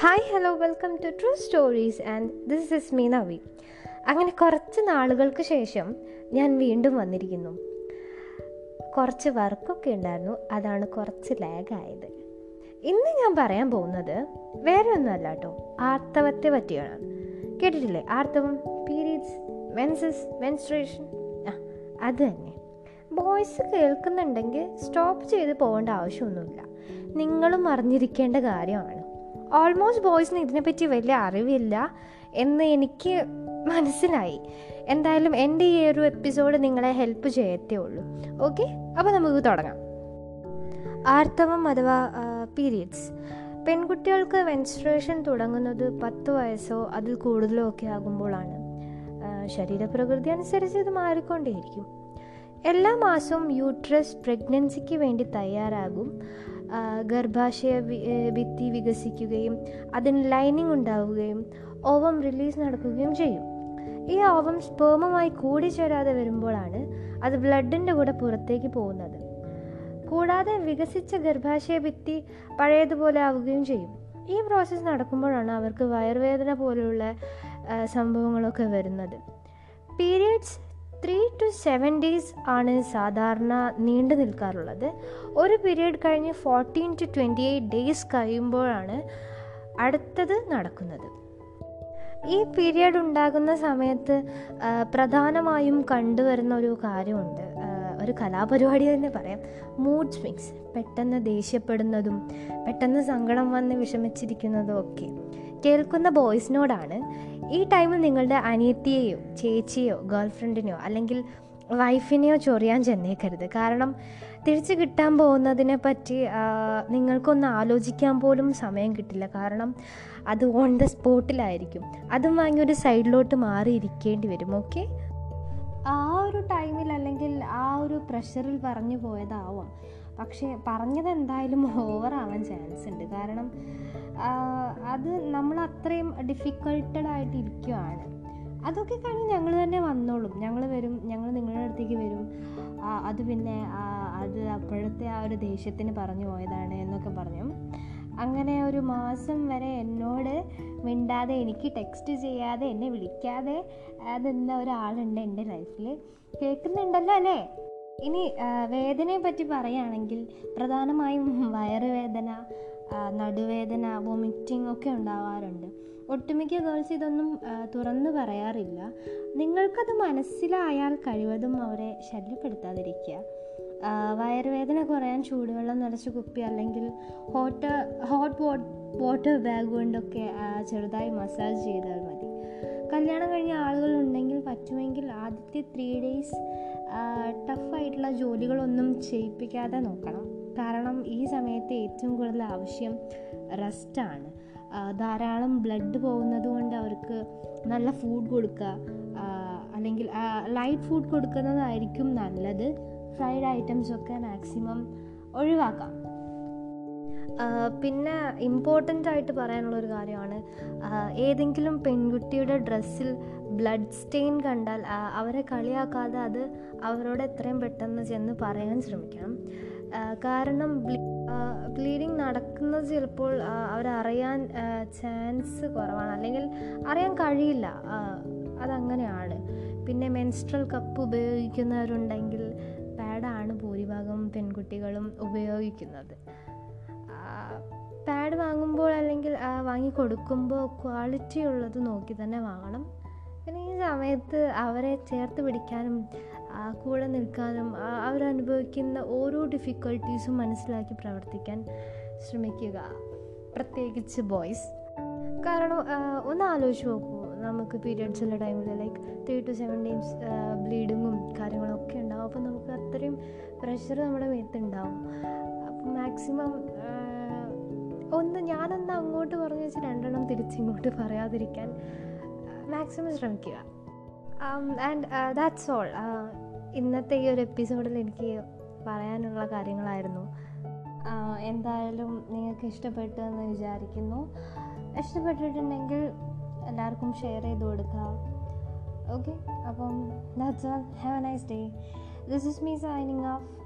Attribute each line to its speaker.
Speaker 1: Hi hello welcome to true stories and this is me Navi അങ്ങനെ കുറച്ച് നാളുകൾക്ക് ശേഷം ഞാൻ വീണ്ടും വന്നിരിക്കുന്നു. കുറച്ച് വർക്കൊക്കെ ഉണ്ടായിരുന്നു അതാണ് കുറച്ച് ലാഗായത് ഇന്ന് ഞാൻ പറയാൻ പോകുന്നത് വേറെ ഒന്നുമല്ല കേട്ടോ ആർത്തവത്തെ പറ്റിയാണ്. കേട്ടിട്ടില്ലേ? ആർത്തവം പീരീഡ്സ് മെൻസസ് മെൻസ്ട്രേഷൻ ആ അത് തന്നെ. ബോയ്സ് കേൾക്കുന്നുണ്ടെങ്കിൽ സ്റ്റോപ്പ് ചെയ്ത് പോകേണ്ട ആവശ്യമൊന്നുമില്ല. നിങ്ങളും അറിഞ്ഞിരിക്കേണ്ട കാര്യമാണ്. ഓൾമോസ്റ്റ് ബോയ്സിന് ഇതിനെപ്പറ്റി വലിയ അറിവില്ല എന്ന് എനിക്ക് മനസ്സിലായി. എന്തായാലും എന്റെ ഈ ഒരു എപ്പിസോഡ് നിങ്ങളെ ഹെൽപ്പ് ചെയ്യത്തേ ഉള്ളൂ. ഓക്കെ അപ്പോൾ നമുക്ക് തുടങ്ങാം. ആർത്തവം അഥവാ പീരീഡ്സ് പെൺകുട്ടികൾക്ക് മെൻസ്ട്രേഷൻ തുടങ്ങുന്നത് പത്ത് വയസ്സോ അതിൽ കൂടുതലോ ഒക്കെ ആകുമ്പോഴാണ്. ശരീരപ്രകൃതി അനുസരിച്ച് ഇത് മാറിക്കൊണ്ടേയിരിക്കും. എല്ലാ മാസവും യൂട്രസ് പ്രഗ്നൻസിക്ക് വേണ്ടി തയ്യാറാകും. ഗർഭാശയ ഭിത്തി വികസിക്കുകയും അതിന് ലൈനിങ് ഉണ്ടാവുകയും ഓവം റിലീസ് നടക്കുകയും ചെയ്യും. ഈ ഓവം സ്പേമുമായി കൂടിച്ചേരാതെ വരുമ്പോഴാണ് അത് ബ്ലഡിന്റെ കൂടെ പുറത്തേക്ക് പോകുന്നത്. കൂടാതെ വികസിച്ച ഗർഭാശയ ഭിത്തി പഴയതുപോലെ ആവുകയും ചെയ്യും. ഈ പ്രോസസ്സ് നടക്കുമ്പോഴാണ് അവർക്ക് വയറുവേദന പോലെയുള്ള സംഭവങ്ങളൊക്കെ വരുന്നത്. Periods three to seven days ആണ് സാധാരണ നീണ്ടു നിൽക്കാറുള്ളത്. ഒരു പീരീഡ് കഴിഞ്ഞ് fourteen to twenty eight days കഴിയുമ്പോഴാണ് അടുത്തത് നടക്കുന്നത്. ഈ പീരിയഡ് ഉണ്ടാകുന്ന സമയത്ത് പ്രധാനമായും കണ്ടുവരുന്ന ഒരു കാര്യമുണ്ട്. ഒരു കലാപരിപാടി തന്നെ പറയാം. മൂഡ് സ്വിങ്സ് പെട്ടെന്ന് ദേഷ്യപ്പെടുന്നതും പെട്ടെന്ന് സങ്കടം വന്ന് വിഷമിച്ചിരിക്കുന്നതും ഒക്കെ. കേൾക്കുന്ന ബോയ്സിനോടാണ് ഈ ടൈമിൽ നിങ്ങളുടെ അനിയത്തിയെയോ ചേച്ചിയോ ഗേൾ ഫ്രണ്ടിനെയോ അല്ലെങ്കിൽ വൈഫിനെയോ ചൊറിയാൻ ചെന്നേക്കരുത്. കാരണം തിരിച്ചു കിട്ടാൻ പോകുന്നതിനെ പറ്റി നിങ്ങൾക്കൊന്ന് ആലോചിക്കാൻ പോലും സമയം കിട്ടില്ല. കാരണം അത് ഓൺ ദ സ്പോട്ടിലായിരിക്കും അതും വാങ്ങി ഒരു സൈഡിലോട്ട് മാറിയിരിക്കേണ്ടി വരും. ഓക്കെ ആ ഒരു ടൈമിൽ അല്ലെങ്കിൽ ആ ഒരു പ്രഷറിൽ പറഞ്ഞു പോയതാവാം. പക്ഷേ പറഞ്ഞത് എന്തായാലും ഓവർ ആവാൻ ചാൻസ് ഉണ്ട്. കാരണം അത് നമ്മൾ അത്രയും ഡിഫിക്കൾട്ടഡ് ആയിട്ട് ഇരിക്കുകയാണ് അതൊക്കെ കഴിഞ്ഞ് ഞങ്ങൾ തന്നെ വന്നോളും. ഞങ്ങൾ വരും ഞങ്ങൾ നിങ്ങളുടെ അടുത്തേക്ക് വരും. അത് പിന്നെ അത് അപ്പോഴത്തെ ആ ഒരു ദേഷ്യത്തിന് പറഞ്ഞു പോയതാണ് എന്നൊക്കെ പറഞ്ഞു. അങ്ങനെ ഒരു മാസം വരെ എന്നോട് മിണ്ടാതെ എനിക്ക് ടെക്സ്റ്റ് ചെയ്യാതെ എന്നെ വിളിക്കാതെ അതെന്ന ഒരാളുണ്ട് എന്റെ ലൈഫിൽ കേൾക്കുന്നുണ്ടല്ലോ അല്ലേ? ഇനി വേദനയെ പറ്റി പറയുകയാണെങ്കിൽ പ്രധാനമായും വയറുവേദന നടുവേദന വൊമിറ്റിംഗ് ഒക്കെ ഉണ്ടാവാറുണ്ട്. ഒട്ടുമിക്ക ഗേൾസ് ഇതൊന്നും തുറന്നു പറയാറില്ല. നിങ്ങൾക്കത് മനസ്സിലായാൽ കഴിവതും അവരെ ശല്യപ്പെടുത്താതിരിക്കുക. വയറുവേദന കുറയാൻ ചൂടുവെള്ളം നിറച്ച് കുപ്പി അല്ലെങ്കിൽ ഹോട്ട് ഹോട്ട് വാട്ടർ ബാഗ് കൊണ്ടൊക്കെ ചെറുതായി മസാജ് ചെയ്താൽ മതി. കല്യാണം കഴിഞ്ഞ ആളുകളുണ്ടെങ്കിൽ പറ്റുമെങ്കിൽ ആദ്യത്തെ ത്രീ ഡേയ്സ് ടഫായിട്ടുള്ള ജോലികളൊന്നും ചെയ്യിപ്പിക്കാതെ നോക്കണം. കാരണം ഈ സമയത്ത് ഏറ്റവും കൂടുതൽ ആവശ്യം റെസ്റ്റാണ് ധാരാളം ബ്ലഡ് പോകുന്നത് കൊണ്ട് അവർക്ക് നല്ല ഫുഡ് കൊടുക്കുക അല്ലെങ്കിൽ ലൈറ്റ് ഫുഡ് കൊടുക്കുന്നതായിരിക്കും നല്ലത്. ഫ്രൈഡ് ഐറ്റംസൊക്കെ മാക്സിമം ഒഴിവാക്കാം. പിന്നെ ഇമ്പോർട്ടന്റ് ആയിട്ട് പറയാനുള്ള ഒരു കാര്യമാണ് ഏതെങ്കിലും പെൺകുട്ടിയുടെ ഡ്രസ്സിൽ ബ്ലഡ് സ്റ്റെയിൻ കണ്ടാൽ അവരെ കളിയാക്കാതെ അത് അവരോട് എത്രയും പെട്ടെന്ന് ചെന്ന് പറയാൻ ശ്രമിക്കണം. കാരണം ബ്ലീഡിങ് നടക്കുന്നത് ചിലപ്പോൾ അവരറിയാൻ ചാൻസ് കുറവാണ്. അല്ലെങ്കിൽ അറിയാൻ കഴിയില്ല. അതങ്ങനെയാണ്. പിന്നെ മെൻസ്ട്രൽ കപ്പ് ഉപയോഗിക്കുന്നവരുണ്ടെങ്കിൽ പാഡാണ് ഭൂരിഭാഗം പെൺകുട്ടികളും ഉപയോഗിക്കുന്നത്. പാഡ് വാങ്ങുമ്പോൾ അല്ലെങ്കിൽ വാങ്ങി കൊടുക്കുമ്പോൾ ക്വാളിറ്റി ഉള്ളത് നോക്കി തന്നെ വാങ്ങണം. പിന്നെ ഈ സമയത്ത് അവരെ ചേർത്ത് പിടിക്കാനും കൂടെ നിൽക്കാനും അവരനുഭവിക്കുന്ന ഓരോ ഡിഫിക്കൽട്ടീസും മനസ്സിലാക്കി പ്രവർത്തിക്കാൻ ശ്രമിക്കുക. പ്രത്യേകിച്ച് ബോയ്സ് കാരണം ഒന്ന് ആലോചിച്ച് നോക്കൂ. നമുക്ക് പീരിയഡ്സ് ഉള്ള ടൈമിൽ like three to seven days ബ്ലീഡിങ്ങും കാര്യങ്ങളൊക്കെ ഉണ്ടാവും. അപ്പോൾ നമുക്ക് അത്രയും പ്രഷർ നമ്മുടെ മേത്തുണ്ടാവും അപ്പോൾ മാക്സിമം ഒന്ന് ഞാനൊന്ന് അങ്ങോട്ട് പറഞ്ഞു വെച്ച് രണ്ടെണ്ണം തിരിച്ചിങ്ങോട്ട് പറയാതിരിക്കാൻ മാക്സിമം ശ്രമിക്കുക. ആൻഡ് ദാറ്റ്സ് ഓൾ ഇന്നത്തെ ഈ ഒരു എപ്പിസോഡിൽ എനിക്ക് പറയാനുള്ള കാര്യങ്ങളായിരുന്നു. എന്തായാലും നിങ്ങൾക്ക് ഇഷ്ടപ്പെട്ടു എന്ന് വിചാരിക്കുന്നു. ഇഷ്ടപ്പെട്ടിട്ടുണ്ടെങ്കിൽ എല്ലാവർക്കും ഷെയർ ചെയ്ത് കൊടുക്കുക. ഓക്കെ അപ്പം that's all have a nice day this is me signing off